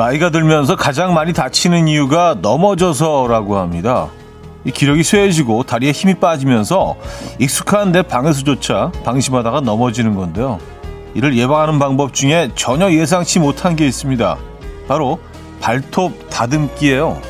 나이가 들면서 가장 많이 다치는 이유가 넘어져서라고 합니다. 이 기력이 쇠해지고 다리에 힘이 빠지면서 익숙한 내 방에서조차 방심하다가 넘어지는 건데요. 이를 예방하는 방법 중에 전혀 예상치 못한 게 있습니다. 바로 발톱 다듬기예요.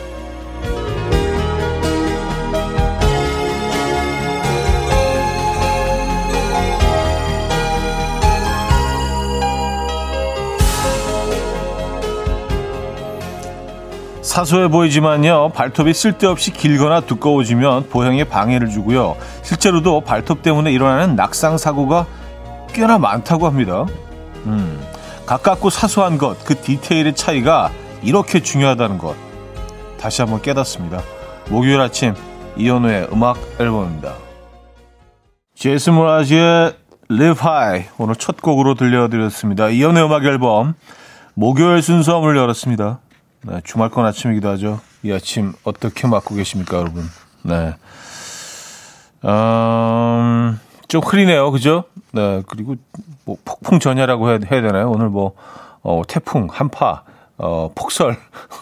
사소해 보이지만요, 발톱이 쓸데없이 길거나 두꺼워지면 보행에 방해를 주고요. 실제로도 발톱 때문에 일어나는 낙상 사고가 꽤나 많다고 합니다. 음, 가깝고 사소한 것, 그 디테일의 차이가 이렇게 중요하다는 것 다시 한번 깨닫습니다. 목요일 아침 이현우의 음악 앨범입니다. 제이슨 모라지의 Live High 오늘 첫 곡으로 들려드렸습니다. 이현우의 음악 앨범 목요일 순서 문을 열었습니다. 네, 주말권 아침이기도 하죠. 이 아침 어떻게 맞고 계십니까, 여러분? 네. 음, 좀 흐리네요, 그죠? 네, 그리고 뭐 폭풍 전야라고 해야, 해야 되나요? 오늘 뭐, 어, 태풍, 한파, 어, 폭설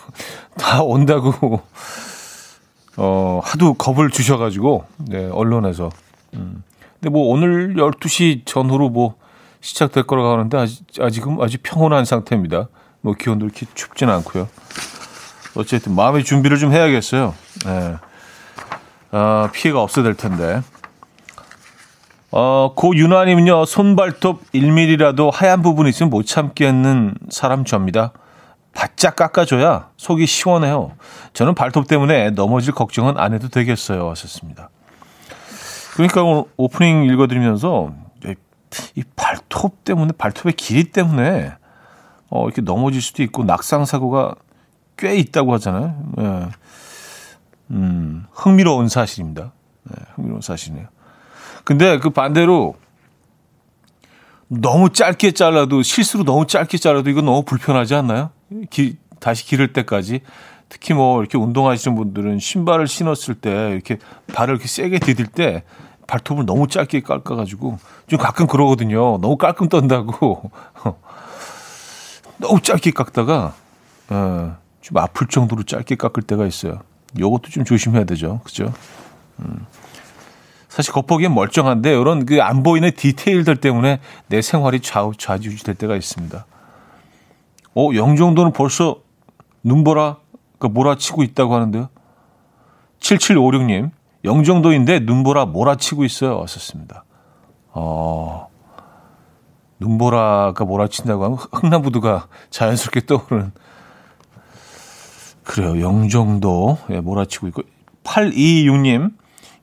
다 온다고, 어, 하도 겁을 주셔가지고, 네, 언론에서. 음. 근데 뭐 오늘 12시 전후로 뭐 시작될 거라고 하는데 아직, 아직은 아직 평온한 상태입니다. 뭐 기온도 이렇게 춥지는 않고요. 어쨌든 마음의 준비를 좀 해야겠어요. 네. 어, 피해가 없어야 될 텐데. 어, 고 윤아님은요, 손발톱 1mm라도 하얀 부분이 있으면 못 참겠는 사람 접니다. 바짝 깎아줘야 속이 시원해요. 저는 발톱 때문에 넘어질 걱정은 안 해도 되겠어요. 하셨습니다. 그러니까 오늘 오프닝 읽어드리면서 이 발톱 때문에, 발톱의 길이 때문에 어, 이렇게 넘어질 수도 있고 낙상 사고가 꽤 있다고 하잖아요. 네. 음, 흥미로운 사실입니다. 네, 흥미로운 사실이네요. 근데 그 반대로 너무 짧게 잘라도 실수로 너무 짧게 잘라도 이거 너무 불편하지 않나요? 기, 다시 기를 때까지 특히 뭐 이렇게 운동하시는 분들은 신발을 신었을 때 이렇게 발을 이렇게 세게 디딜 때 발톱을 너무 짧게 깎아가지고 좀 가끔 그러거든요. 너무 깔끔 떤다고 너무 짧게 깎다가 어, 좀 아플 정도로 짧게 깎을 때가 있어요. 요것도 좀 조심해야 되죠. 그죠? 음. 사실 겉보기엔 멀쩡한데 이런 그 안 보이는 디테일들 때문에 내 생활이 좌우 좌지우지 될 때가 있습니다. 어, 영정도는 벌써 눈보라 그 몰아치고 있다고 하는데요. 7756님, 영정도인데 눈보라 몰아치고 있어요. 왔었습니다. 어, 눈보라가 몰아친다고 하면 흥남부두가 자연스럽게 떠오르는 그래요. 영정도 예, 몰아치고 있고 826님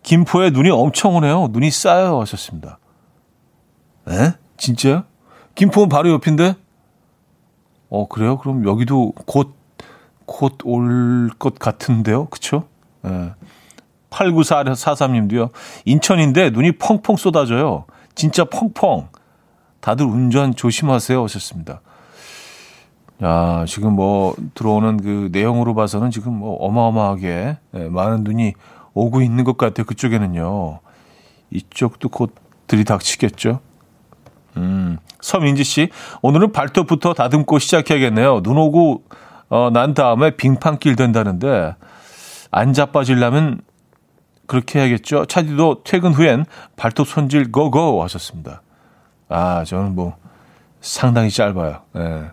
김포에 눈이 엄청 오네요. 눈이 쌓여 하셨습니다. 에? 진짜요? 김포는 바로 옆인데? 어 그래요? 그럼 여기도 곧 곧 올 것 같은데요. 그쵸? 예. 8943님도요. 인천인데 눈이 펑펑 쏟아져요. 진짜 펑펑. 다들 운전 조심하세요. 하셨습니다. 야, 지금 뭐 들어오는 그 내용으로 봐서는 지금 뭐 어마어마하게 네, 많은 눈이 오고 있는 것 같아요. 그쪽에는요. 이쪽도 곧 들이닥치겠죠. 음, 서민지 씨, 오늘은 발톱부터 다듬고 시작해야겠네요. 눈 오고 어, 난 다음에 빙판길 된다는데 안 자빠지려면 그렇게 해야겠죠. 차디도 퇴근 후엔 발톱 손질 고고 하셨습니다. 아, 저는 뭐 상당히 짧아요. 예.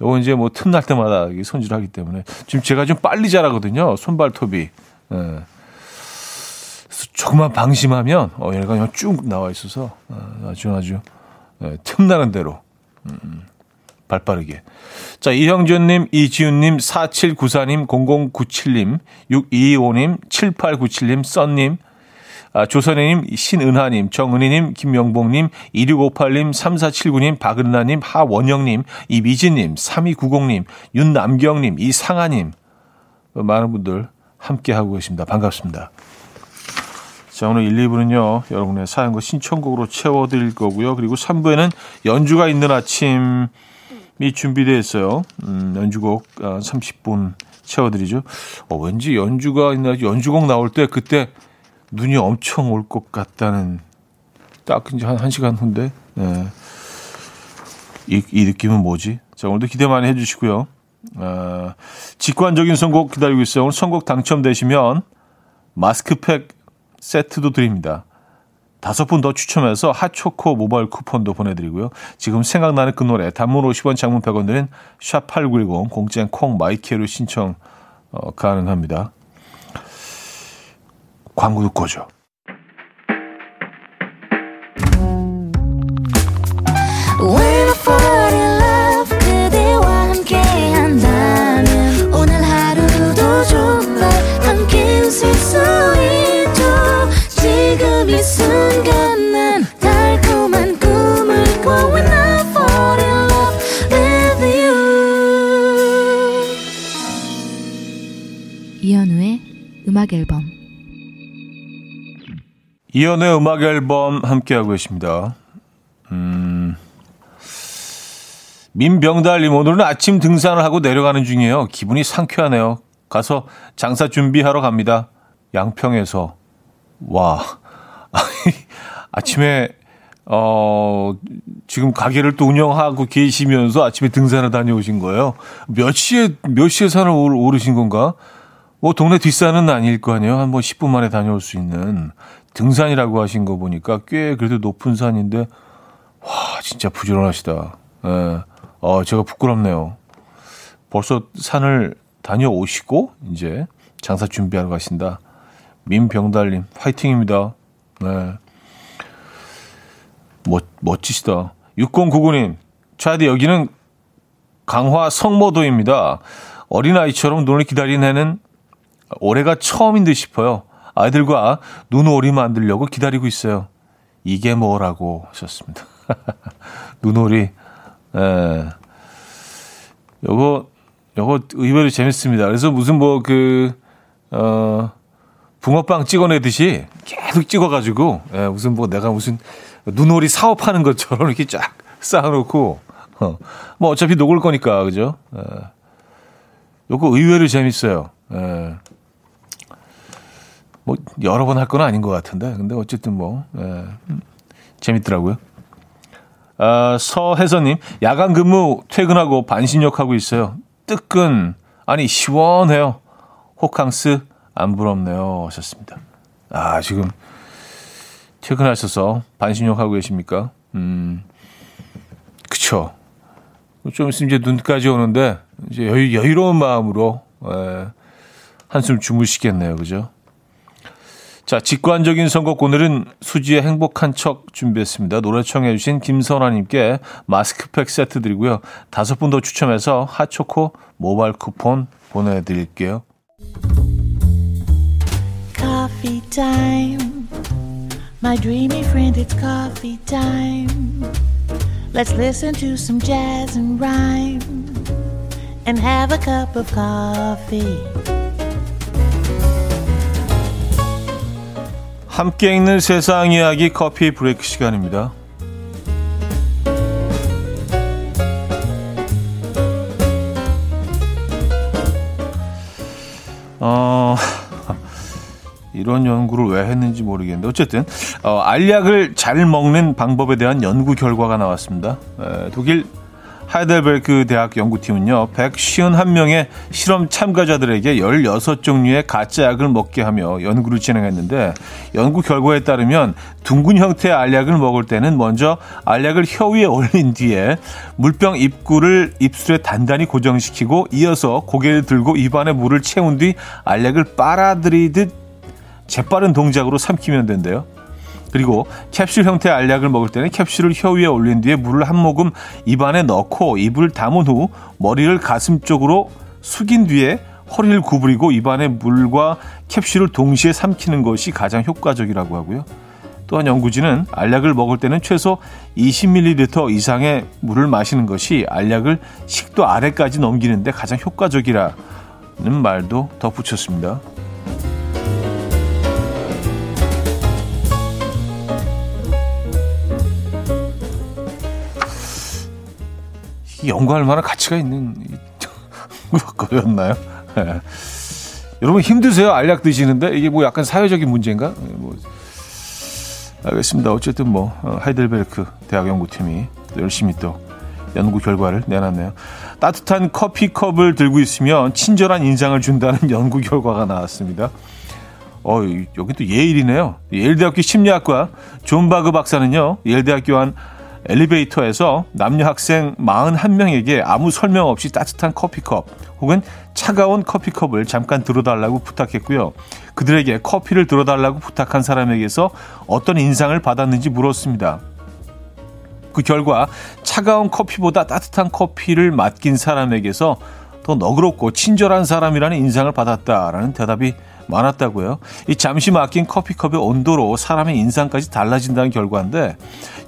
요거 이제 뭐 틈날 때마다 손질하기 때문에 지금 제가 좀 빨리 자라거든요. 손발톱이. 예. 조금만 방심하면 어 얘가 그냥 쭉 나와 있어서 어, 아주 아주 예, 틈나는 대로 음, 발 빠르게. 자, 이형준님, 이지훈님, 4794님, 0097님, 625님, 7897님, 썬님, 아, 조선혜님, 신은하님, 정은희님, 김명봉님, 2658님, 3479님, 박은나님, 하원영님, 이미진님, 3290님, 윤남경님, 이상아님, 많은 분들 함께하고 계십니다. 반갑습니다. 자, 오늘 1, 2부는요, 여러분의 사연과 신청곡으로 채워드릴 거고요. 그리고 3부에는 연주가 있는 아침이 준비되어 있어요. 음, 연주곡 30분 아, 채워드리죠. 어, 왠지 연주가 있는, 연주곡 나올 때 그때 눈이 엄청 올 것 같다는 딱 이제 한, 한 시간 후인데 네. 이, 이 느낌은 뭐지? 자 오늘도 기대 많이 해주시고요. 어, 직관적인 선곡 기다리고 있어요. 오늘 선곡 당첨되시면 마스크팩 세트도 드립니다. 다섯 분 더 추첨해서 핫초코 모바일 쿠폰도 보내드리고요. 지금 생각나는 그 노래 단문 50원 장문 100원 드린 샵8910 공짜인 콩 마이케로 신청 어, 가능합니다. 광고 듣고 오죠. 이연의 음악 앨범 함께하고 계십니다. 음, 민병달님 오늘은 아침 등산을 하고 내려가는 중이에요. 기분이 상쾌하네요. 가서 장사 준비하러 갑니다. 양평에서 와 아침에 어 지금 가게를 또 운영하고 계시면서 아침에 등산을 다녀오신 거예요. 몇 시에 몇 시에 산을 오르신 건가? 뭐 동네 뒷산은 아닐 거 아니에요. 한번 10분 만에 다녀올 수 있는 등산이라고 하신 거 보니까 꽤 그래도 높은 산인데 와 진짜 부지런하시다. 예. 어 제가 부끄럽네요. 벌써 산을 다녀오시고 이제 장사 준비하러 가신다. 민병달님 화이팅입니다. 네. 멋 멋지시다. 6099님 차디 여기는 강화 성모도입니다. 어린아이처럼 눈을 기다리는 애는 올해가 처음인 듯 싶어요. 아이들과 눈오리 만들려고 기다리고 있어요. 이게 뭐라고 하셨습니다. 눈오리. 예. 요거, 요거 의외로 재밌습니다. 그래서 무슨 뭐 그, 어, 붕어빵 찍어내듯이 계속 찍어가지고, 예, 무슨 뭐 내가 무슨 눈오리 사업하는 것처럼 이렇게 쫙 쌓아놓고, 어, 뭐 어차피 녹을 거니까, 그죠? 예. 요거 의외로 재밌어요. 예. 뭐 여러 번 할 건 아닌 것 같은데 근데 어쨌든 뭐 예, 재밌더라고요. 아, 서혜선님 야간 근무 퇴근하고 반신욕하고 있어요. 뜨끈 아니 시원해요. 호캉스 안 부럽네요 하셨습니다. 아 지금 퇴근하셔서 반신욕하고 계십니까? 음 그쵸. 좀 있으면 이제 눈까지 오는데 이제 여유, 여유로운 마음으로 예, 한숨 주무시겠네요, 그죠? 자, 직관적인 선곡 오늘은 수지의 행복한 척 준비했습니다. 노래 청해 주신 김선아님께 마스크팩 세트 드리고요. 다섯 분 더 추첨해서 핫초코 모바일 쿠폰 보내드릴게요. Coffee time. My dreamy friend, it's coffee time. Let's listen to some jazz and rhyme and have a cup of coffee. 함께 읽는 세상 이야기 커피 브레이크 시간입니다. 어, 이런 연구를 왜 했는지 모르겠는데 어쨌든 어, 알약을 잘 먹는 방법에 대한 연구 결과가 나왔습니다. 에, 독일 하이델베르크 대학 연구팀은요, 151명의 실험 참가자들에게 16종류의 가짜 약을 먹게 하며 연구를 진행했는데, 연구 결과에 따르면 둥근 형태의 알약을 먹을 때는 먼저 알약을 혀 위에 올린 뒤에 물병 입구를 입술에 단단히 고정시키고 이어서 고개를 들고 입안에 물을 채운 뒤 알약을 빨아들이듯 재빠른 동작으로 삼키면 된대요. 그리고 캡슐 형태의 알약을 먹을 때는 캡슐을 혀 위에 올린 뒤에 물을 한 모금 입안에 넣고 입을 담은 후 머리를 가슴 쪽으로 숙인 뒤에 허리를 구부리고 입안에 물과 캡슐을 동시에 삼키는 것이 가장 효과적이라고 하고요. 또한 연구진은 알약을 먹을 때는 최소 20ml 이상의 물을 마시는 것이 알약을 식도 아래까지 넘기는데 가장 효과적이라는 말도 덧붙였습니다. 연구할 만한 가치가 있는 거였나요? 네. 여러분 힘드세요? 알약 드시는데 이게 뭐 약간 사회적인 문제인가? 네, 뭐 알겠습니다. 어쨌든 뭐 어, 하이델베르크 대학 연구팀이 열심히 또 연구 결과를 내놨네요. 따뜻한 커피컵을 들고 있으면 친절한 인상을 준다는 연구 결과가 나왔습니다. 어, 여기 또 예일이네요. 예일대학교 심리학과 존 바그 박사는요, 예일대학교 한 엘리베이터에서 남녀 학생 41명에게 아무 설명 없이 따뜻한 커피컵 혹은 차가운 커피컵을 잠깐 들어달라고 부탁했고요. 그들에게 커피를 들어달라고 부탁한 사람에게서 어떤 인상을 받았는지 물었습니다. 그 결과 차가운 커피보다 따뜻한 커피를 맡긴 사람에게서 더 너그럽고 친절한 사람이라는 인상을 받았다라는 대답이 많았다고요. 이 잠시 맡긴 커피컵의 온도로 사람의 인상까지 달라진다는 결과인데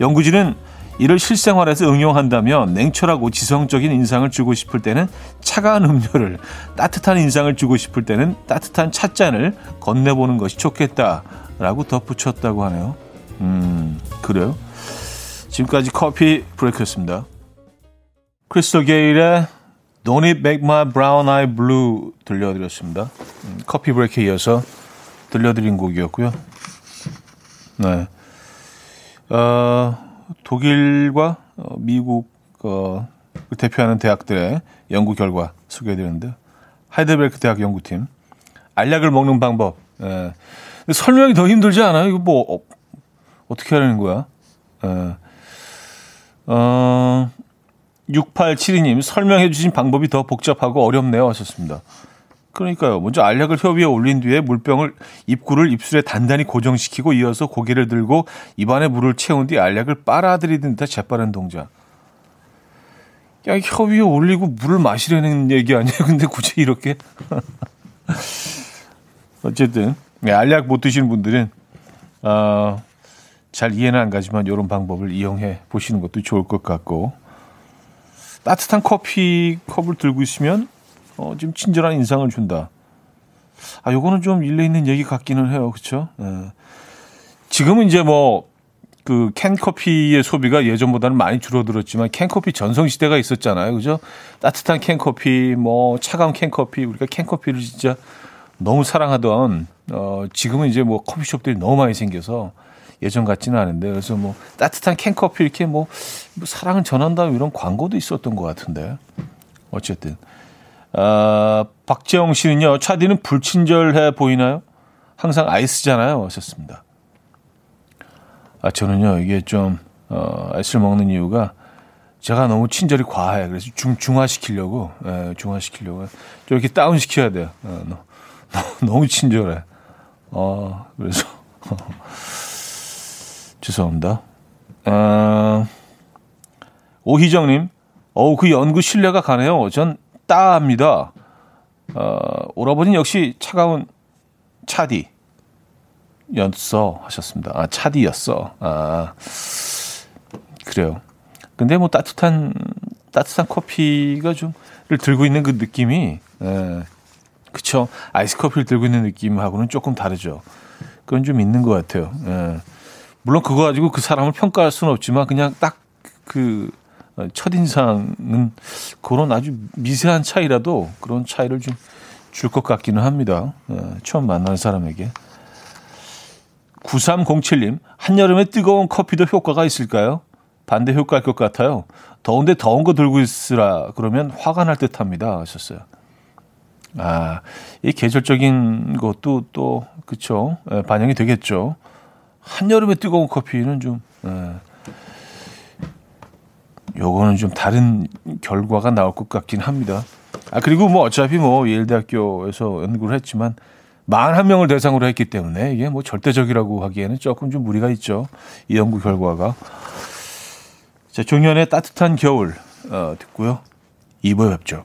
연구진은 이를 실생활에서 응용한다면 냉철하고 지성적인 인상을 주고 싶을 때는 차가운 음료를 따뜻한 인상을 주고 싶을 때는 따뜻한 찻잔을 건네보는 것이 좋겠다라고 덧붙였다고 하네요. 음, 그래요? 지금까지 커피 브레이크였습니다. 크리스털 게일의 Don't It Make My Brown Eye Blue 들려드렸습니다. 음, 커피 브레이크에 이어서 들려드린 곡이었고요. 네. 어, 독일과 어, 미국 어, 대표하는 대학들의 연구 결과 소개해드렸는데 하이델베르크 대학 연구팀 알약을 먹는 방법. 예. 설명이 더 힘들지 않아요? 이거 뭐 어, 떻게 하는 거야? 예. 어, 6872님, 설명해 주신 방법이 더 복잡하고 어렵네요. 하셨습니다. 그러니까요. 먼저 알약을 혀 위에 올린 뒤에 물병을 입구를 입술에 단단히 고정시키고 이어서 고개를 들고 입안에 물을 채운 뒤 알약을 빨아들이는 듯 재빠른 동작. 야, 혀 위에 올리고 물을 마시려는 얘기 아니에요? 근데 굳이 이렇게? 어쨌든, 네, 알약 못 드시는 분들은, 어, 잘 이해는 안 가지만 이런 방법을 이용해 보시는 것도 좋을 것 같고, 따뜻한 커피 컵을 들고 있으면 어, 좀 친절한 인상을 준다. 아, 요거는 좀 일리 있는 얘기 같기는 해요. 그쵸? 네. 지금은 이제 뭐, 그 캔커피의 소비가 예전보다는 많이 줄어들었지만 캔커피 전성 시대가 있었잖아요. 그죠? 따뜻한 캔커피, 뭐, 차가운 캔커피, 우리가 캔커피를 진짜 너무 사랑하던, 어, 지금은 이제 뭐 커피숍들이 너무 많이 생겨서 예전 같지는 않은데 그래서 뭐 따뜻한 캔커피 이렇게 뭐, 뭐 사랑을 전한다 이런 광고도 있었던 것 같은데 어쨌든 아, 박재영 씨는요 차디는 불친절해 보이나요? 항상 아이스잖아요 하셨습니다. 아 저는요 이게 좀 어, 아이스를 먹는 이유가 제가 너무 친절이 과해 그래서 중 중화시키려고 예, 중화시키려고 좀 이렇게 다운 시켜야 돼요. 어, 너, 너무 친절해. 어 그래서. 죄송합니다. 어, 오희정님, 어우, 그 연구 신뢰가 가네요. 전 따 합니다. 어, 오라버니 역시 차가운 차디. 였어 하셨습니다. 아, 차디였어. 아, 그래요. 근데 뭐 따뜻한, 따뜻한 커피가 좀를 들고 있는 그 느낌이, 에, 그쵸. 아이스 커피를 들고 있는 느낌하고는 조금 다르죠. 그건 좀 있는 것 같아요. 에. 물론 그거 가지고 그 사람을 평가할 수는 없지만 그냥 딱 그 첫인상은 그런 아주 미세한 차이라도 그런 차이를 좀 줄 것 같기는 합니다. 어, 처음 만난 사람에게. 9307님, 한여름에 뜨거운 커피도 효과가 있을까요? 반대 효과일 것 같아요. 더운데 더운 거 들고 있으라 그러면 화가 날 듯 합니다. 하셨어요. 아, 이 계절적인 것도 또, 그쵸. 반영이 되겠죠. 한여름에 뜨거운 커피는 좀, 예, 요거는 좀 다른 결과가 나올 것 같긴 합니다. 아, 그리고 뭐 어차피 뭐 예일대학교에서 연구를 했지만, 만한 명을 대상으로 했기 때문에 이게 뭐 절대적이라고 하기에는 조금 좀 무리가 있죠. 이 연구 결과가. 자, 종현의 따뜻한 겨울, 어, 듣고요. 2부에 뵙죠.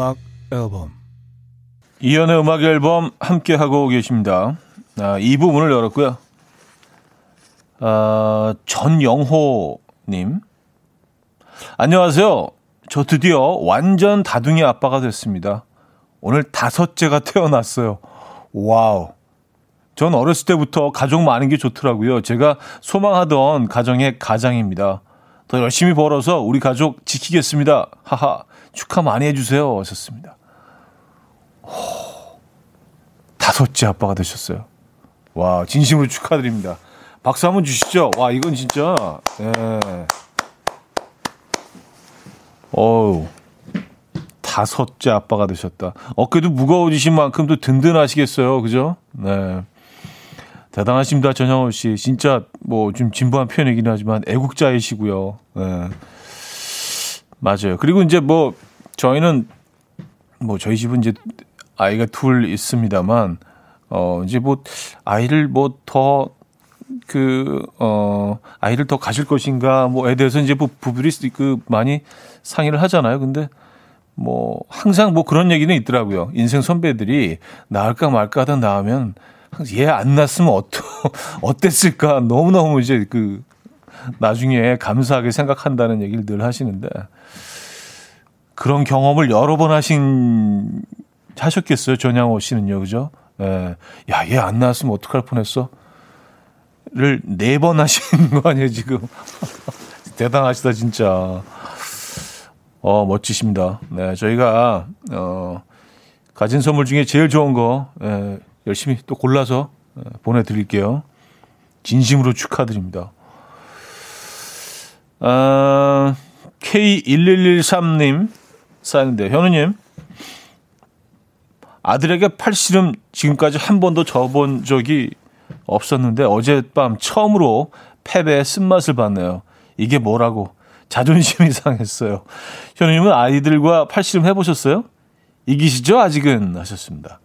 음악 앨범 이현우의 음악 앨범 함께 하고 계십니다. 아, 2부 문을 열었고요. 아, 전영호님 안녕하세요. 저 드디어 완전 다둥이 아빠가 됐습니다. 오늘 다섯째가 태어났어요. 와우. 전 어렸을 때부터 가족 많은 게 좋더라고요. 제가 소망하던 가정의 가장입니다. 더 열심히 벌어서 우리 가족 지키겠습니다. 하하. 축하 많이 해주세요. 하셨습니다. 다섯째 아빠가 되셨어요. 와, 진심으로 축하드립니다. 박수 한번 주시죠. 와, 이건 진짜, 예. 어우, 다섯째 아빠가 되셨다. 어깨도 무거워지신 만큼 도 든든하시겠어요. 그죠? 네. 대단하십니다, 전영호 씨. 진짜 뭐 좀 진부한 표현이긴 하지만 애국자이시고요. 네. 맞아요. 그리고 이제 뭐 저희는 뭐 저희 집은 이제 아이가 둘 있습니다만 어 이제 뭐 아이를 뭐더 그, 어, 아이를 더 가질 것인가, 뭐에 대해서 이제 뭐 부부들이 그 많이 상의를 하잖아요. 근데 뭐 항상 뭐 그런 얘기는 있더라고요. 인생 선배들이 나을까 말까 하다 나오면 얘 안 낳았으면 어떠, 어땠을까 너무너무 이제 그 나중에 감사하게 생각한다는 얘기를 늘 하시는데 그런 경험을 여러 번 하신 하셨겠어요. 전양호 씨는요. 그죠? 예. 야, 얘 안 나왔으면 어떡할 뻔했어? 를 네 번 하신 거 아니에요, 지금? 대단하시다, 진짜. 어, 멋지십니다. 네, 저희가, 어, 가진 선물 중에 제일 좋은 거, 예, 열심히 또 골라서 예, 보내드릴게요. 진심으로 축하드립니다. 아, K1113님, 사연인데 현우님 아들에게 팔씨름 지금까지 한 번도 져본 적이 없었는데 어젯밤 처음으로 패배의 쓴맛을 봤네요. 이게 뭐라고 자존심이 상했어요. 현우님은 아이들과 팔씨름 해보셨어요? 이기시죠? 아직은 하셨습니다.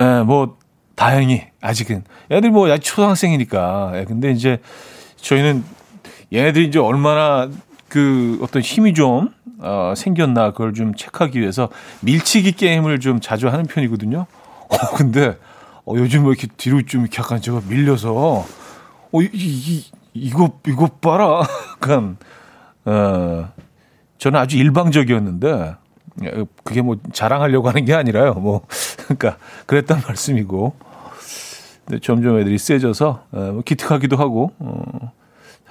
예, 네, 뭐 다행히 아직은 애들 뭐 아직 초등학생이니까. 예, 근데 이제 저희는 얘네들이 이제 얼마나 그 어떤 힘이 좀 어, 생겼나 그걸 좀 체크하기 위해서 밀치기 게임을 좀 자주 하는 편이거든요. 어, 근데 어, 요즘 왜 이렇게 뒤로 좀 이렇게 약간 제가 밀려서 어, 이, 이, 이거 이거 봐라. 약간 어, 저는 아주 일방적이었는데 그게 뭐 자랑하려고 하는 게 아니라요. 뭐 그러니까 그랬단 말씀이고. 근데 점점 애들이 세져서 어, 뭐 기특하기도 하고 어,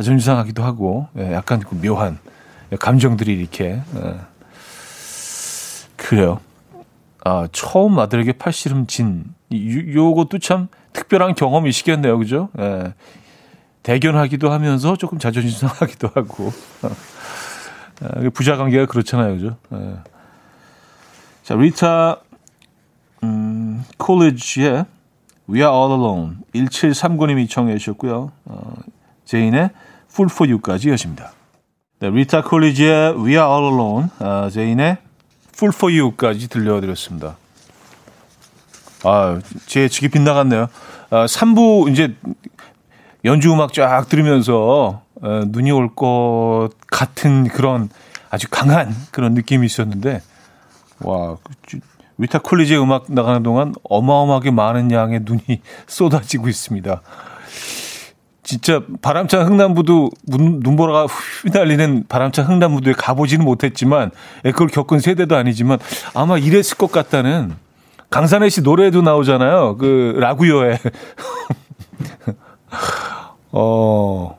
자존심 상하기도 하고 예, 약간 그 묘한 감정들이 이렇게 예. 그래요. 아 처음 아들에게 팔씨름 진 요것도 참 특별한 경험이시겠네요, 그죠? 예. 대견하기도 하면서 조금 자존심 상하기도 하고 아, 부자 관계가 그렇잖아요, 그죠? 예. 자 리타 음, 콜리지의 We Are All Alone 1739님이 청해 주셨고요. 어, 제인의 Full For You까지 여십니다. 네, 리타 콜리지의 We Are All Alone, 아, 제인의 Full For You까지 들려드렸습니다. 아, 제 직이 빗나갔네요. 아, 3부 이제 연주 음악 쫙 들으면서 어, 눈이 올 것 같은 그런 아주 강한 그런 느낌이 있었는데 와 그, 리타 콜리지의 음악 나가는 동안 어마어마하게 많은 양의 눈이 쏟아지고 있습니다. 진짜 바람찬 흥남부도 눈보라가 휘날리는 바람찬 흥남부도에 가보지는 못했지만 예, 그걸 겪은 세대도 아니지만 아마 이랬을 것 같다는 강산혜 씨 노래도 나오잖아요. 그 라구요에 어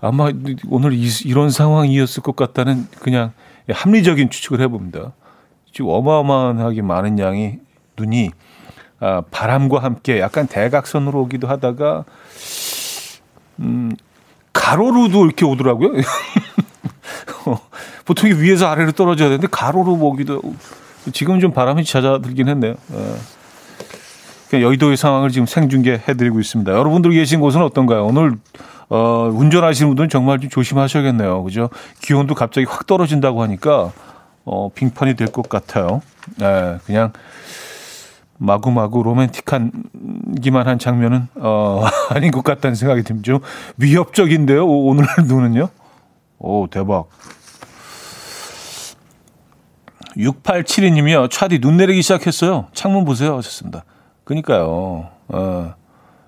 아마 오늘 이, 이런 상황이었을 것 같다는 그냥 합리적인 추측을 해봅니다. 지금 어마어마하게 많은 양이 눈이 아, 바람과 함께 약간 대각선으로 오기도 하다가 음, 가로로도 이렇게 오더라고요. 어, 보통 위에서 아래로 떨어져야 되는데 가로로 오기도 지금 좀 바람이 잦아들긴 했네요. 예. 여의도의 상황을 지금 생중계해드리고 있습니다. 여러분들 계신 곳은 어떤가요? 오늘 어, 운전하시는 분들은 정말 좀 조심하셔야겠네요. 그죠? 기온도 갑자기 확 떨어진다고 하니까 어, 빙판이 될 것 같아요. 예, 그냥 마구마구 로맨틱한기만 한 장면은 어, 아닌 것 같다는 생각이 듭니다. 좀 위협적인데요. 오늘 눈은요. 오 대박. 6872님이요. 차디 눈 내리기 시작했어요. 창문 보세요. 하셨습니다. 그니까요. 어,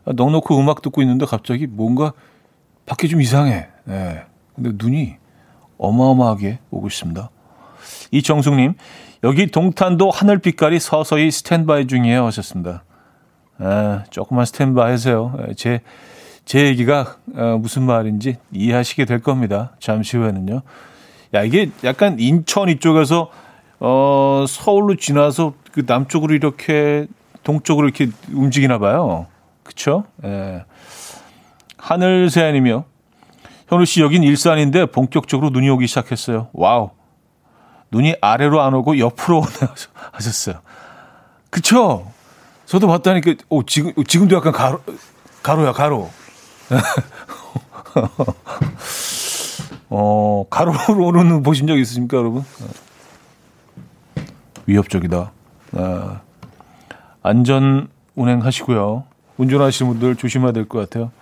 넉넉히 음악 듣고 있는데 갑자기 뭔가 밖에 좀 이상해. 예. 근데 눈이 어마어마하게 오고 있습니다. 이정숙님, 여기 동탄도 하늘 빛깔이 서서히 스탠바이 중이에요. 하셨습니다. 아, 조금만 스탠바이 하세요. 제, 제 얘기가 어, 무슨 말인지 이해하시게 될 겁니다. 잠시 후에는요. 야, 이게 약간 인천 이쪽에서 어, 서울로 지나서 그 남쪽으로 이렇게 동쪽으로 이렇게 움직이나 봐요. 그쵸? 예. 하늘새아님이요. 현우 씨, 여긴 일산인데 본격적으로 눈이 오기 시작했어요. 와우. 눈이 아래로 안 오고 옆으로 오네 하셨어요. 그쵸? 저도 봤다니까, 오, 지금, 지금도 약간 가로, 가로야, 가로. 어, 가로로 오는 눈 보신 적 있으십니까, 여러분? 위협적이다. 아, 안전 운행하시고요. 운전하시는 분들 조심해야 될 것 같아요.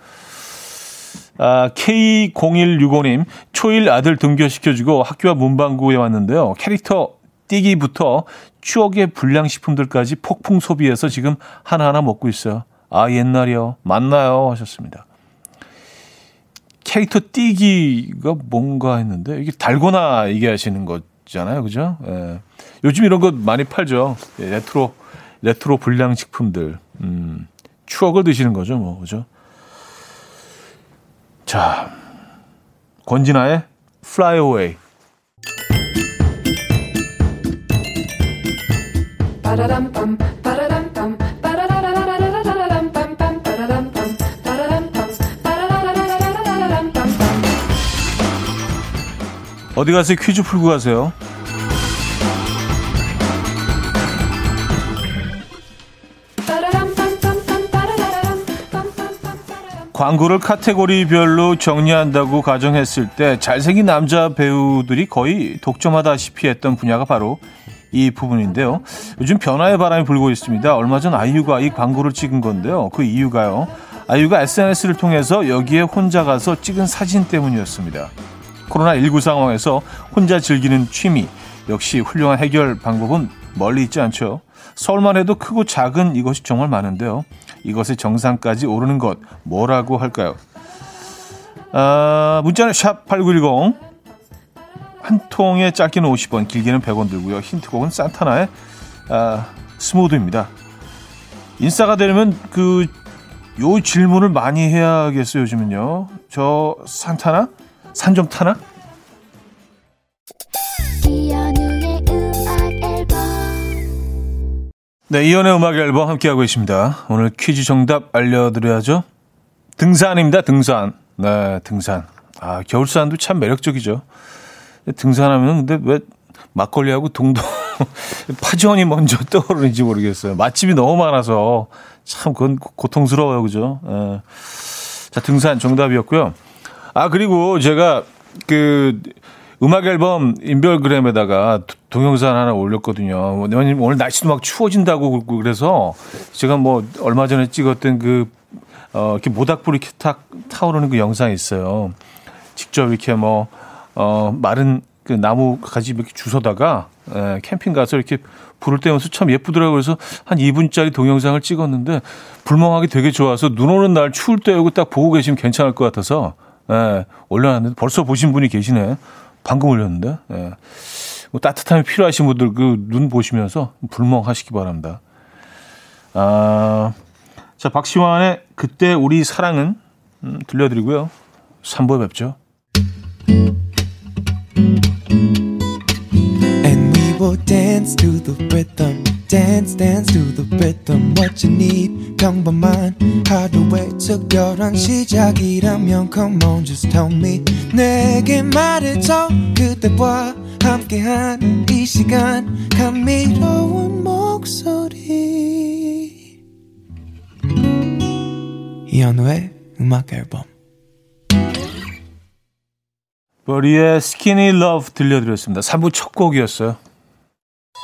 아, K0165님, 초일 아들 등교시켜주고 학교와 문방구에 왔는데요. 캐릭터 띠기부터 추억의 불량식품들까지 폭풍 소비해서 지금 하나하나 먹고 있어요. 아, 옛날이요. 맞나요? 하셨습니다. 캐릭터 띠기가 뭔가 했는데, 이게 달고나 얘기하시는 거잖아요. 그죠? 예. 요즘 이런 거 많이 팔죠. 예, 레트로, 레트로 불량식품들. 음, 추억을 드시는 거죠. 뭐, 그죠? 자, 권진아의 Fly Away. 어디 가서 퀴즈 풀고 가세요. 광고를 카테고리별로 정리한다고 가정했을 때 잘생긴 남자 배우들이 거의 독점하다시피 했던 분야가 바로 이 부분인데요. 요즘 변화의 바람이 불고 있습니다. 얼마 전 아이유가 이 광고를 찍은 건데요. 그 이유가요. 아이유가 SNS를 통해서 여기에 혼자 가서 찍은 사진 때문이었습니다. 코로나19 상황에서 혼자 즐기는 취미 역시 훌륭한 해결 방법은 멀리 있지 않죠. 서울만 해도 크고 작은 이것이 정말 많은데요. 이것의 정상까지 오르는 것 뭐라고 할까요? 아, 문자는 샵 8910. 한 통에 짧게는 50원, 길게는 100원 들고요. 힌트곡은 산타나의 아, 스모드입니다. 인싸가 되려면 그 요 질문을 많이 해야겠어요, 요즘은요. 저 산타나? 산 좀 타나? 네, 이연의 음악 앨범 함께하고 계십니다. 오늘 퀴즈 정답 알려드려야죠. 등산입니다, 등산. 네, 등산. 아, 겨울산도 참 매력적이죠. 등산하면 근데 왜 막걸리하고 동동, 파전이 먼저 떠오르는지 모르겠어요. 맛집이 너무 많아서 참 그건 고통스러워요, 그죠? 네. 자, 등산 정답이었고요. 아, 그리고 제가 그 음악 앨범 인별그램에다가 동영상 하나 올렸거든요. 오늘 날씨도 막 추워진다고 그래서 제가 뭐 얼마 전에 찍었던 그, 어, 이렇게 모닥불이 탁 타오르는 그 영상이 있어요. 직접 이렇게 뭐, 어, 마른 그 나무 가지 이렇게 주워다가 에, 캠핑 가서 이렇게 불을 떼면서 참 예쁘더라고요. 그래서 한 2분짜리 동영상을 찍었는데 불멍하기 되게 좋아서 눈 오는 날 추울 때 여기 딱 보고 계시면 괜찮을 것 같아서 예, 올려놨는데 벌써 보신 분이 계시네. 방금 올렸는데. 예. 뭐 따뜻함이 필요하신 분들 그 눈 보시면서 불멍하시기 바랍니다. 아, 자, 박시환의 그때 우리 사랑은 음, 들려드리고요. 3부에 뵙죠. Will dance to the rhythm. dance dance to the rhythm what you need 평범한 하루의 특별한 시작이라면 come on just tell me 내게 말해줘 그대와 함께한 이 시간 감미로운 목소리 이현우의 음악 앨범 버디의 Skinny Love 들려드렸습니다. 3부 첫 곡이었어요.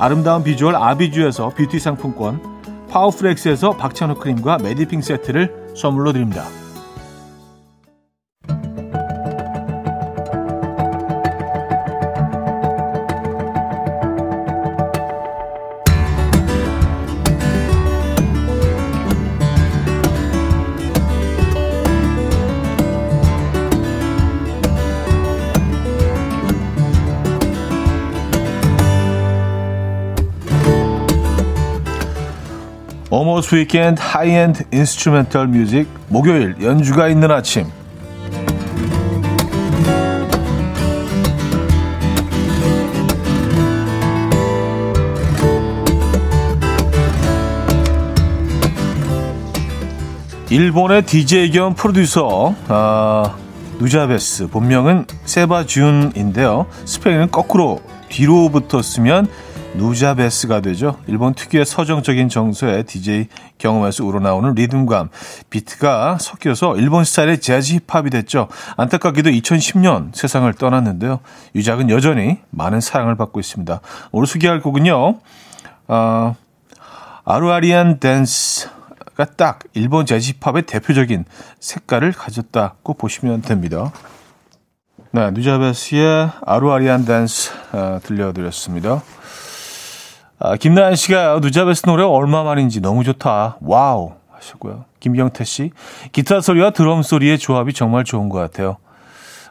아름다운 비주얼 아비주에서 뷰티 상품권 파워프렉스에서 박찬호 크림과 메디핑 세트를 선물로 드립니다. Almost Weekend High-End Instrumental Music 목요일 연주가 있는 아침 일본의 DJ 겸 프로듀서 아, 누자베스 본명은 세바준인데요. 스페인은 거꾸로 뒤로부터 쓰면 누자베스가 되죠. 일본 특유의 서정적인 정서의 DJ 경험에서 우러나오는 리듬감, 비트가 섞여서 일본 스타일의 재즈 힙합이 됐죠. 안타깝게도 2010년 세상을 떠났는데요. 유작은 여전히 많은 사랑을 받고 있습니다. 오늘 소개할 곡은요. 어, 아루아리안 댄스가 딱 일본 재즈 힙합의 대표적인 색깔을 가졌다고 보시면 됩니다. 네, 누자베스의 Aruarian Dance 어, 들려드렸습니다. 아, 김나연 씨가 누자베스 노래 얼마 만인지 너무 좋다. 와우 하셨고요. 김경태 씨 기타 소리와 드럼 소리의 조합이 정말 좋은 것 같아요.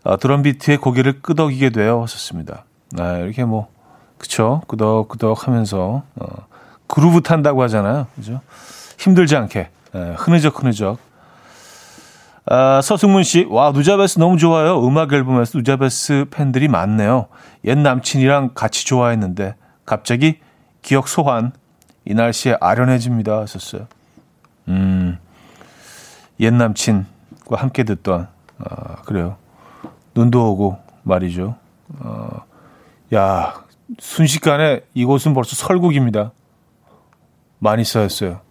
아, 드럼 비트에 고개를 끄덕이게 되어 하셨습니다. 아, 이렇게 뭐 그쵸 끄덕끄덕 하면서 어, 그루브 탄다고 하잖아요. 그죠? 힘들지 않게 예, 흐느적 흐느적. 아, 서승문 씨, 와 누자베스 너무 좋아요. 음악 앨범에서 누자베스 팬들이 많네요. 옛 남친이랑 같이 좋아했는데 갑자기 기억 소환. 이 날씨에 아련해집니다. 하셨어요. 음, 옛 남친과 함께 듣던, 아, 그래요. 눈도 오고 말이죠. 어, 야, 순식간에 이곳은 벌써 설국입니다. 많이 쌓였어요.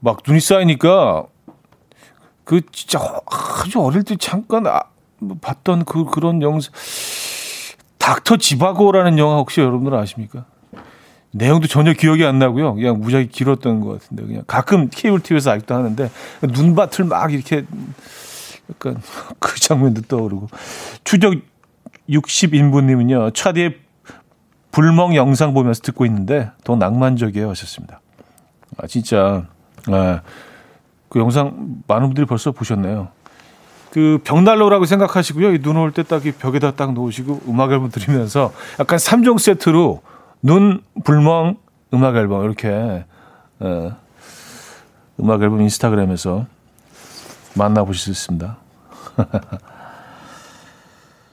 막 눈이 쌓이니까 그 진짜 아주 어릴 때 잠깐 아, 뭐 봤던 그 그런 영상 닥터 지바고라는 영화 혹시 여러분들 아십니까? 내용도 전혀 기억이 안 나고요. 그냥 무지하게 길었던 것 같은데 그냥 가끔 케이블 TV에서 아직도 하는데 눈밭을 막 이렇게 약간 그 장면도 떠오르고 추적 60인분님은요 차디의 불멍 영상 보면서 듣고 있는데 더 낭만적이에요 하셨습니다. 아 진짜 아, 그 영상 많은 분들이 벌써 보셨네요. 그 벽난로라고 생각하시고요. 눈 올 때 딱 이 벽에다 딱 놓으시고 음악 앨범 들으면서 약간 3종 세트로 눈, 불멍, 음악 앨범 이렇게 어, 음악 앨범 인스타그램에서 만나보실 수 있습니다.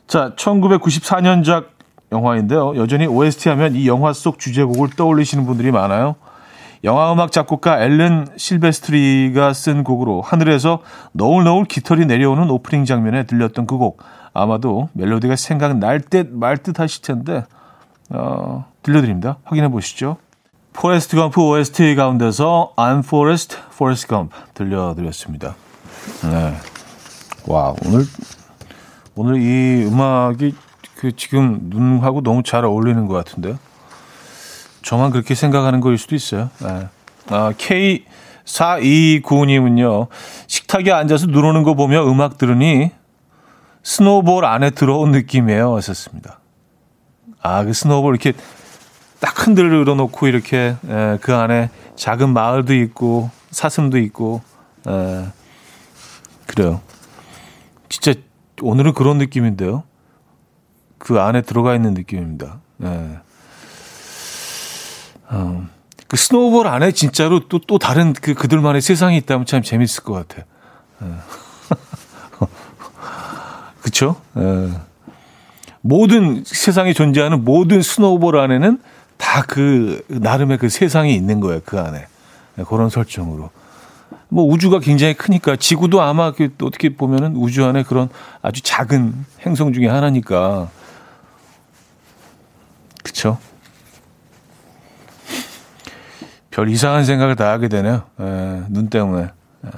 자, 1994년작 영화인데요. 여전히 OST 하면 이 영화 속 주제곡을 떠올리시는 분들이 많아요. 영화 음악 작곡가 앨런 실베스트리가 쓴 곡으로 하늘에서 너울너울 깃털이 내려오는 오프닝 장면에 들렸던 그 곡. 아마도 멜로디가 생각날 듯 말 듯 하실 텐데 어, 들려드립니다. 확인해 보시죠. 포레스트 검프 OST 가운데서 I'm Forrest, Forrest Gump 들려드렸습니다. 네. 와, 오늘, 오늘 이 음악이 그 지금 눈하고 너무 잘 어울리는 것 같은데요. 저만 그렇게 생각하는 거일 수도 있어요. 네. 아, K4295님은요, 식탁에 앉아서 눈 오는 거 보며 음악 들으니 스노볼 안에 들어온 느낌이에요. 하셨습니다. 아, 그 스노볼 이렇게 딱 흔들어 놓고 이렇게 에, 그 안에 작은 마을도 있고 사슴도 있고 에, 그래요. 진짜 오늘은 그런 느낌인데요. 그 안에 들어가 있는 느낌입니다. 네. 어, 그 스노우볼 안에 진짜로 또, 또 다른 그, 그들만의 세상이 있다면 참 재밌을 것 같아. 네. 그쵸? 네. 모든 세상에 존재하는 모든 스노우볼 안에는 다 그 나름의 그 세상이 있는 거예요. 그 안에. 네, 그런 설정으로. 뭐 우주가 굉장히 크니까 지구도 아마 그 어떻게 보면은 우주 안에 그런 아주 작은 행성 중에 하나니까 그쵸? 별 이상한 생각을 다 하게 되네요. 에, 예, 눈 때문에. 에.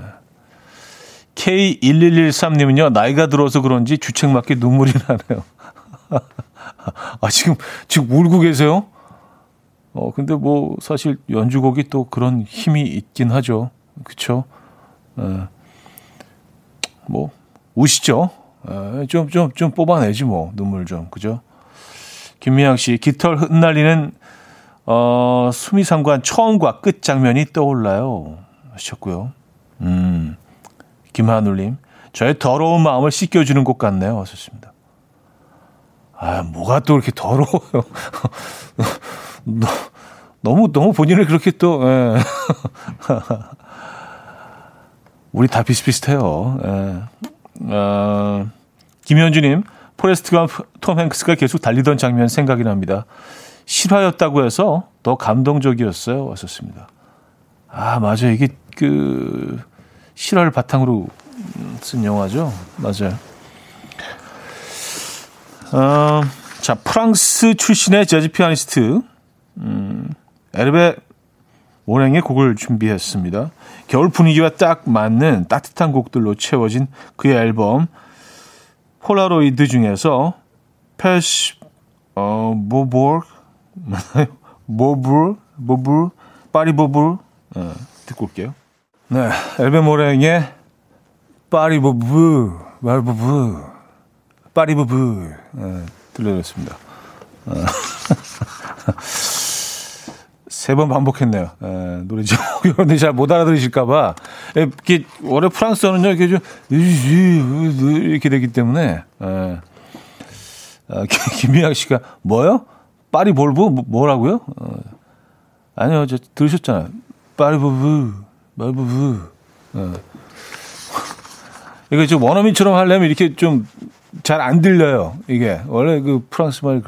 K1113님은요, 나이가 들어서 그런지 주책 맞게 눈물이 나네요. 아, 지금, 지금 울고 계세요? 어, 근데 뭐, 사실 연주곡이 또 그런 힘이 있긴 하죠. 그쵸? 에, 뭐, 우시죠? 에, 좀, 좀, 좀 뽑아내지 뭐, 눈물 좀. 그죠? 김미양 씨, 깃털 흩날리는 어, 수미상관 처음과 끝 장면이 떠올라요. 하셨고요. 음, 김하늘님, 저의 더러운 마음을 씻겨주는 것 같네요. 하셨습니다. 아, 뭐가 또 이렇게 더러워요. 너무, 너무 본인을 그렇게 또, 예. 우리 다 비슷비슷해요. 예. 어, 김현주님, 포레스트가 톰 행크스가 계속 달리던 장면 생각이 납니다. 실화였다고 해서 더 감동적이었어요. 왔었습니다. 아, 맞아요. 이게 그 실화를 바탕으로 쓴 영화죠. 맞아요. 어, 자, 프랑스 출신의 재즈 피아니스트 음, 에르베 모랭의 곡을 준비했습니다. 겨울 분위기와 딱 맞는 따뜻한 곡들로 채워진 그의 앨범 폴라로이드 중에서 패시 어 모볼 맞나요? 모불 모불 파리보불 어, 듣고 올게요. 네, 엘베 모랭의 파리보부 말보부 파리보부 네, 들려드렸습니다. 어. 세번 반복했네요. 에, 예, 노래 제목 여러분들 잘못 알아들으실까봐 이렇게 원래 프랑스어는요 이렇게 좀 이렇게 되기 때문에 에, 예. 아, 김미양 씨가 뭐요? 파리 볼부 뭐, 뭐라고요? 어, 아니요 저 들으셨잖아요. 파리 볼부 말부부. 어. 이거 좀 원어민처럼 하려면 이렇게 좀 잘 안 들려요. 이게 원래 그 프랑스 그렇,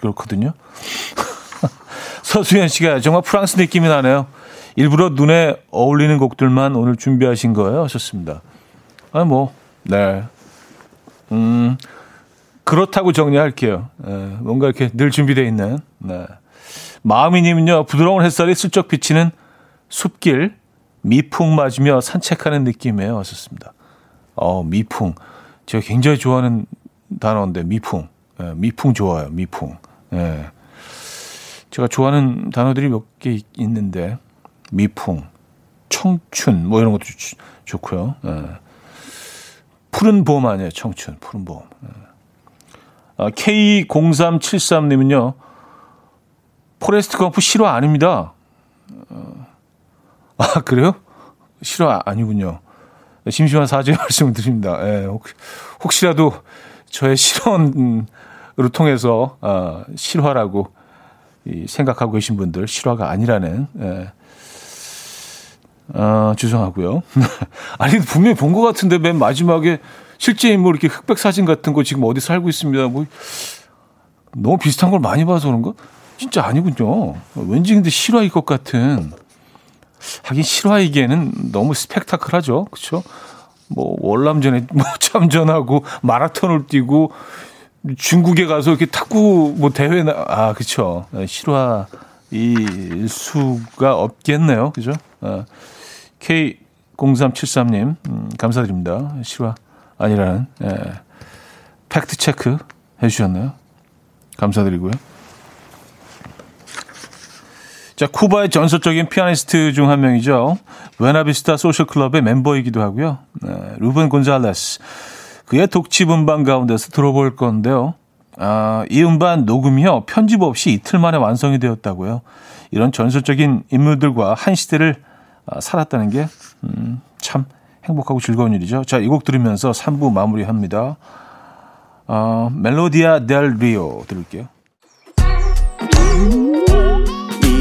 그렇거든요. 서수연 씨가 정말 프랑스 느낌이 나네요. 일부러 눈에 어울리는 곡들만 오늘 준비하신 거예요? 하셨습니다. 아, 뭐, 네. 음, 그렇다고 정리할게요. 네, 뭔가 이렇게 늘 준비되어 있는, 네. 마음이님은요, 부드러운 햇살이 슬쩍 비치는 숲길, 미풍 맞으며 산책하는 느낌이에요. 하셨습니다. 어, 미풍. 제가 굉장히 좋아하는 단어인데, 미풍. 네, 미풍 좋아요, 미풍. 네. 제가 좋아하는 단어들이 몇 개 있는데 미풍, 청춘 뭐 이런 것도 좋, 좋고요. 예. 푸른 봄 아니에요, 청춘, 푸른 봄. 예. 아, K0373님은요, 포레스트 검프 실화 아닙니다. 어, 아, 그래요? 실화 아니군요. 심심한 사죄 말씀을 드립니다. 예, 혹, 혹시라도 저의 실언으로 통해서 아, 실화라고 이 생각하고 계신 분들 실화가 아니라는 예. 어, 죄송하고요. 아니 분명히 본 것 같은데 맨 마지막에 실제 인물 이렇게 흑백 사진 같은 거 지금 어디 살고 있습니다. 뭐 너무 비슷한 걸 많이 봐서 그런가? 진짜 아니군요. 왠지 근데 실화일 것 같은. 하긴 실화이기에는 너무 스펙타클하죠. 그렇죠? 뭐 월남전에 뭐 참전하고 마라톤을 뛰고 중국에 가서 이렇게 탁구 뭐 대회 나, 아, 그쵸. 실화일 수가 없겠네요. 그죠? 아, K0373님, 음, 감사드립니다. 실화 아니라는, 예, 팩트 체크 해주셨나요? 감사드리고요. 자, 쿠바의 전설적인 피아니스트 중 한 명이죠. 부에나비스타 소셜 클럽의 멤버이기도 하고요. 네, 루벤 곤잘레스. 그의 독치 분방 가운데서 들어볼 건데요. 아, 이 음반 녹음이요. 편집 없이 이틀 만에 완성이 되었다고요. 이런 전설적인 인물들과 한 시대를 아, 살았다는 게, 음, 참 행복하고 즐거운 일이죠. 자, 이 곡 들으면서 3부 마무리합니다. 어, 멜로디아 델 리오 들을게요.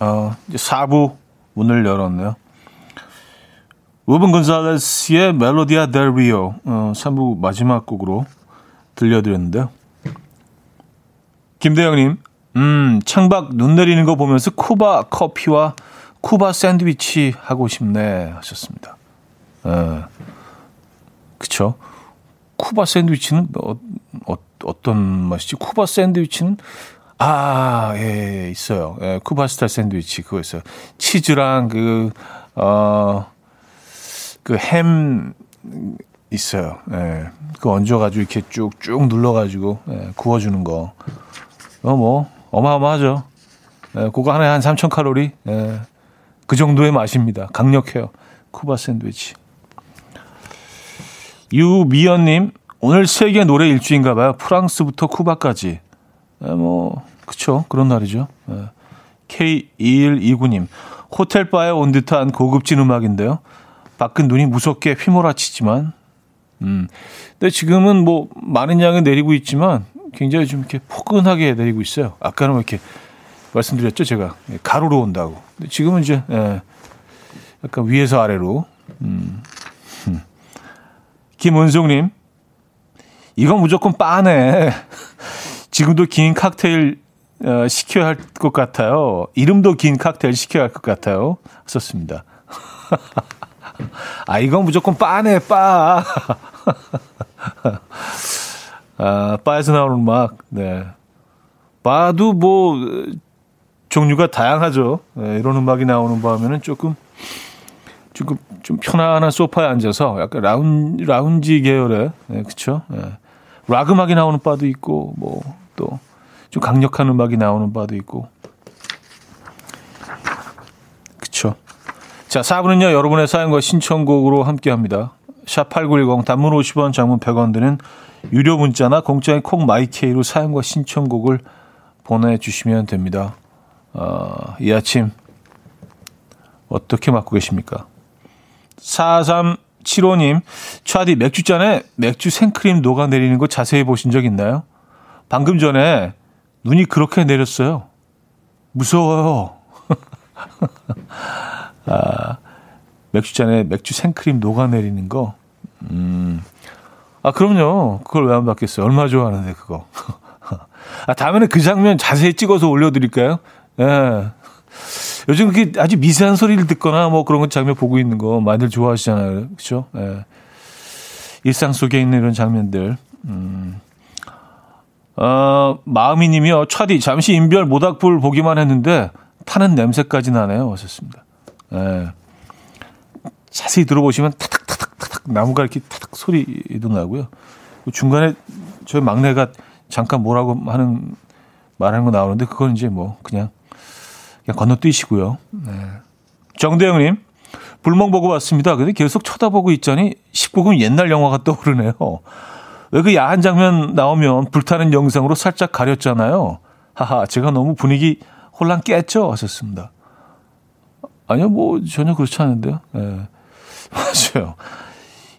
어, 이제 4부 문을 열었네요 루븐 곤살레스의 멜로디아 델 리오 어, 3부 마지막 곡으로 들려드렸는데요. 김대영님, 음, 창밖 눈 내리는 거 보면서 쿠바 커피와 쿠바 샌드위치 하고 싶네 하셨습니다. 에, 그쵸? 쿠바 샌드위치는 어, 어, 어떤 맛이지? 쿠바 샌드위치는 아, 예, 있어요. 예, 쿠바 스타일 샌드위치 그거 있어요. 치즈랑 그, 어, 그 햄 있어요. 예. 그 얹어가지고 이렇게 쭉쭉 눌러가지고 예, 구워주는 거. 어, 뭐 어마어마하죠. 예, 그거 하나에 한 3천 칼로리. 예. 그 정도의 맛입니다. 강력해요. 쿠바 샌드위치. 유미연님, 오늘 세계 노래 일주인가 봐요. 프랑스부터 쿠바까지. 예, 뭐, 그쵸. 그런 날이죠. 예. K2129님, 호텔 바에 온 듯한 고급진 음악인데요. 밖은 눈이 무섭게 휘몰아치지만, 음. 근데 지금은 뭐 많은 양이 내리고 있지만 굉장히 좀 이렇게 포근하게 내리고 있어요. 아까는 뭐 이렇게 말씀드렸죠, 제가 예, 가로로 온다고. 근데 지금은 이제 예, 약간 위에서 아래로. 음. 음. 김은송님, 이건 무조건 빠네. 지금도 긴 칵테일 어, 시켜야 할 것 같아요. 이름도 긴 칵테일 시켜야 할 것 같아요. 썼습니다. 아, 이건 무조건 빠네, 빠. 아, 바에서 나오는 음악, 네. 바도 뭐, 종류가 다양하죠. 네, 이런 음악이 나오는 밤에는 조금, 조금 좀 편안한 소파에 앉아서 약간 라운, 라운지 계열의, 네, 그쵸. 네. 락 음악이 나오는 바도 있고, 뭐, 또, 좀 강력한 음악이 나오는 바도 있고. 그쵸. 자, 4부는요, 여러분의 사연과 신청곡으로 함께 합니다. 샵8910 단문 50원, 장문 100원 드는 유료 문자나 공짜인 콩 마이케이로 사연과 신청곡을 보내주시면 됩니다. 어, 이 아침 어떻게 맞고 계십니까? 4375님, 차디 맥주잔에 맥주 생크림 녹아내리는 거 자세히 보신 적 있나요? 방금 전에 눈이 그렇게 내렸어요. 무서워요. 아, 맥주잔에 맥주 생크림 녹아내리는 거. 음. 아, 그럼요. 그걸 왜 안 받겠어요? 얼마 좋아하는데, 그거. 아, 다음에는 그 장면 자세히 찍어서 올려드릴까요? 예. 요즘 그게 아주 미세한 소리를 듣거나 뭐 그런 거 장면 보고 있는 거 많이들 좋아하시잖아요. 그죠? 예. 일상 속에 있는 이런 장면들. 음. 어, 마음이 님이요. 차디, 잠시 인별 모닥불 보기만 했는데 타는 냄새까지 나네요. 하셨습니다. 예. 자세히 들어보시면 타닥타닥타닥 나무가 이렇게 타닥 소리도 나고요. 중간에 저희 막내가 잠깐 뭐라고 하는 말하는 거 나오는데 그건 이제 뭐 그냥 그냥 건너뛰시고요. 네. 정대영님 불멍 보고 왔습니다. 근데 계속 쳐다보고 있자니 19금 옛날 영화가 떠오르네요. 왜 그 야한 장면 나오면 불타는 영상으로 살짝 가렸잖아요. 하하, 제가 너무 분위기 혼란 깼죠? 하셨습니다. 아니요, 뭐 전혀 그렇지 않은데요. 예. 네. 맞아요.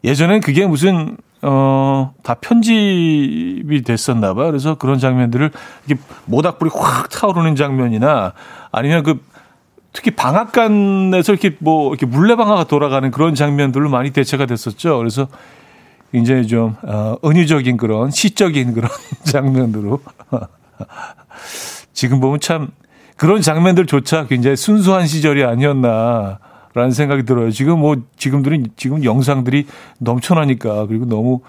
예전엔 그게 무슨 어, 다 편집이 됐었나 봐요. 그래서 그런 장면들을 이렇게 모닥불이 확 타오르는 장면이나 아니면 그 특히 방앗간에서 이렇게 뭐 이렇게 물레방아가 돌아가는 그런 장면들로 많이 대체가 됐었죠. 그래서 굉장히 좀 어, 은유적인 그런 시적인 그런 장면으로 지금 보면 참 그런 장면들조차 굉장히 순수한 시절이 아니었나라는 생각이 들어요. 지금 뭐 지금들은 지금 영상들이 넘쳐나니까 그리고 너무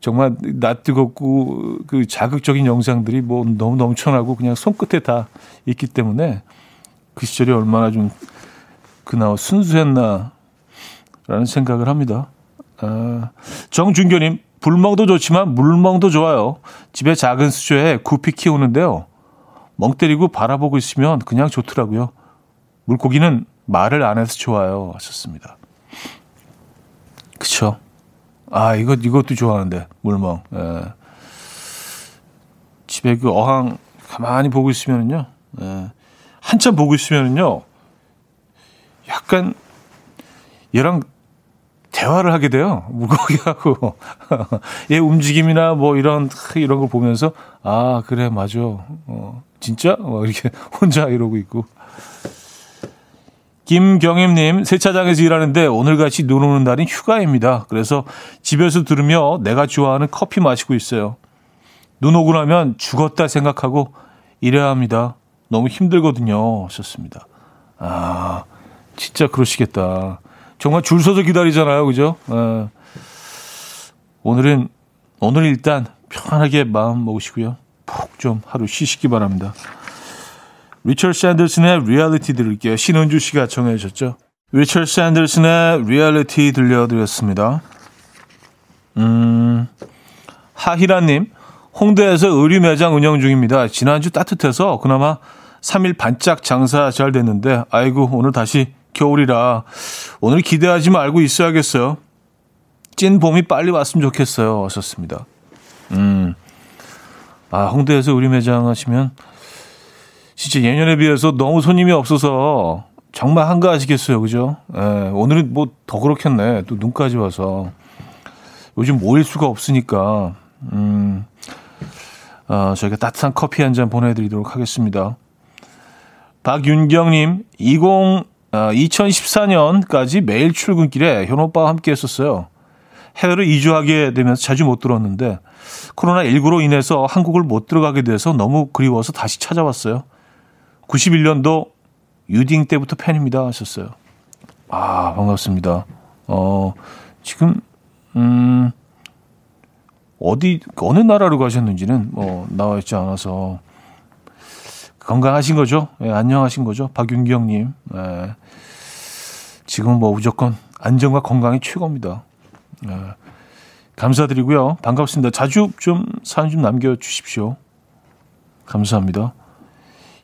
정말 낯 뜨겁고 그 자극적인 영상들이 뭐 너무 넘쳐나고 그냥 손끝에 다 있기 때문에 그 시절이 얼마나 좀 그나마 순수했나 라는 생각을 합니다. 아, 정준교님, 불멍도 좋지만 물멍도 좋아요. 집에 작은 수조에 구피 키우는데요. 멍 때리고 바라보고 있으면 그냥 좋더라고요. 물고기는 말을 안 해서 좋아요. 하셨습니다. 그쵸. 아, 이거, 이것도 좋아하는데, 물멍. 예. 집에 그 어항 가만히 보고 있으면은요, 예. 한참 보고 있으면은요, 약간 얘랑 대화를 하게 돼요. 물고기하고. 얘 움직임이나 뭐 이런, 이런 걸 보면서, 아, 그래, 맞아. 어, 진짜? 뭐 이렇게 혼자 이러고 있고. 김경임님, 세차장에서 일하는데 오늘같이 눈 오는 날인 휴가입니다. 그래서 집에서 들으며 내가 좋아하는 커피 마시고 있어요. 눈 오고 나면 죽었다 생각하고 일해야 합니다. 너무 힘들거든요. 하셨습니다. 아, 진짜 그러시겠다. 정말 줄 서서 기다리잖아요. 그죠? 아, 오늘은, 오늘 일단 편하게 마음 먹으시고요. 푹 좀 하루 쉬시기 바랍니다. 리처드 샌더슨의 리얼리티 들을게요. 신은주 씨가 청해 주셨죠. 리처드 샌더슨의 리얼리티 들려드렸습니다. 음, 하희라님, 홍대에서 의류 매장 운영 중입니다. 지난주 따뜻해서 그나마 3일 반짝 장사 잘 됐는데, 아이고, 오늘 다시 겨울이라 오늘 기대하지 말고 있어야겠어요. 찐 봄이 빨리 왔으면 좋겠어요. 하셨습니다. 음, 아, 홍대에서 의류 매장 하시면 진짜 예년에 비해서 너무 손님이 없어서 정말 한가하시겠어요. 그죠? 예, 오늘은 뭐 더 그렇겠네. 또 눈까지 와서. 요즘 모일 수가 없으니까, 음, 어, 저희가 따뜻한 커피 한 잔 보내드리도록 하겠습니다. 박윤경님, 20, 어, 2014년까지 매일 출근길에 현 오빠와 함께 했었어요. 해외로 이주하게 되면서 자주 못 들었는데, 코로나19로 인해서 한국을 못 들어가게 돼서 너무 그리워서 다시 찾아왔어요. 91년도 유딩 때부터 팬입니다 하셨어요. 아, 반갑습니다. 어, 지금, 음, 어디, 어느 나라로 가셨는지는 뭐 나와 있지 않아서 건강하신 거죠? 예, 안녕하신 거죠? 박윤경님. 예, 지금 뭐 무조건 안정과 건강이 최고입니다. 예, 감사드리고요. 반갑습니다. 자주 좀 사연 좀 남겨주십시오. 감사합니다.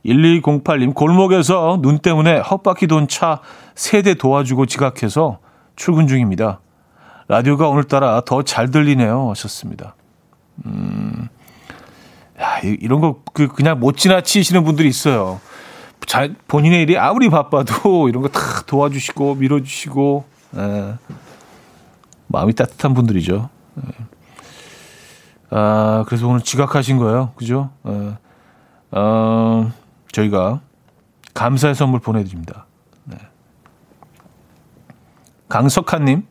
1208님, 골목에서 눈 때문에 헛바퀴 돈 차 세대 도와주고 지각해서 출근 중입니다. 라디오가 오늘따라 더 잘 들리네요. 하셨습니다. 음, 야, 이런 거 그, 그냥 못 지나치시는 분들이 있어요. 잘, 본인의 일이 아무리 바빠도 이런 거 다 도와주시고 밀어주시고, 에, 예. 마음이 따뜻한 분들이죠. 에. 예. 아, 그래서 오늘 지각하신 거예요. 그죠? 에, 예. 어, 저희가 감사의 선물 보내드립니다. 네. 강석한님,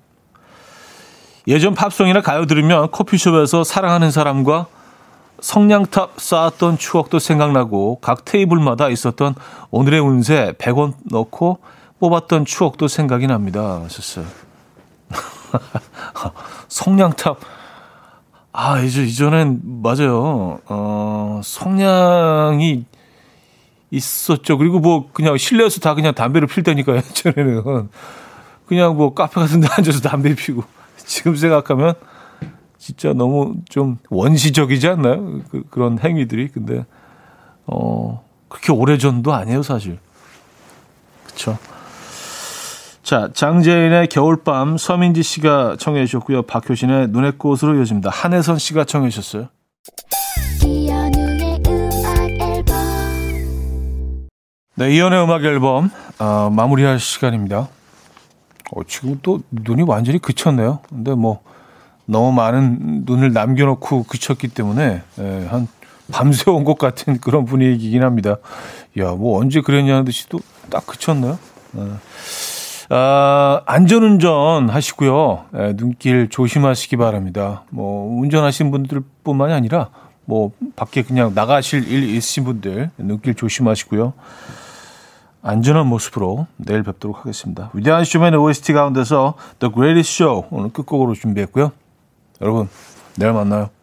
예전 팝송이나 가요 들으면 커피숍에서 사랑하는 사람과 성냥탑 쌓았던 추억도 생각나고 각 테이블마다 있었던 오늘의 운세 100원 넣고 뽑았던 추억도 생각이 납니다. 하셨어요. 성냥탑. 아, 이제, 이전엔, 맞아요. 어, 성냥이 있었죠. 그리고 뭐 그냥 실내에서 다 그냥 담배를 필 때니까 예전에는 그냥 뭐 카페 같은 데 앉아서 담배 피고 지금 생각하면 진짜 너무 좀 원시적이지 않나요? 그, 그런 행위들이. 근데 어 그렇게 오래전도 아니에요, 사실. 그렇죠. 자, 장재인의 겨울밤 서민지 씨가 청해 주셨고요. 박효신의 눈의 꽃으로 이어집니다. 한혜선 씨가 청해 주셨어요. 네, 이연의 음악 앨범 어, 마무리할 시간입니다. 어, 지금 또 눈이 완전히 그쳤네요. 근데 뭐 너무 많은 눈을 남겨놓고 그쳤기 때문에 예, 한 밤새 온 것 같은 그런 분위기긴 합니다. 야, 뭐 언제 그랬냐는 듯이 또 딱 그쳤네요. 예. 아, 안전운전 하시고요. 예, 눈길 조심하시기 바랍니다. 뭐 운전하시는 분들뿐만이 아니라 뭐 밖에 그냥 나가실 일 있으신 분들 눈길 조심하시고요. 안전한 모습으로 내일 뵙도록 하겠습니다. 위대한 쇼맨의 OST 가운데서 The Greatest Show 오늘 끝곡으로 준비했고요. 여러분 내일 만나요.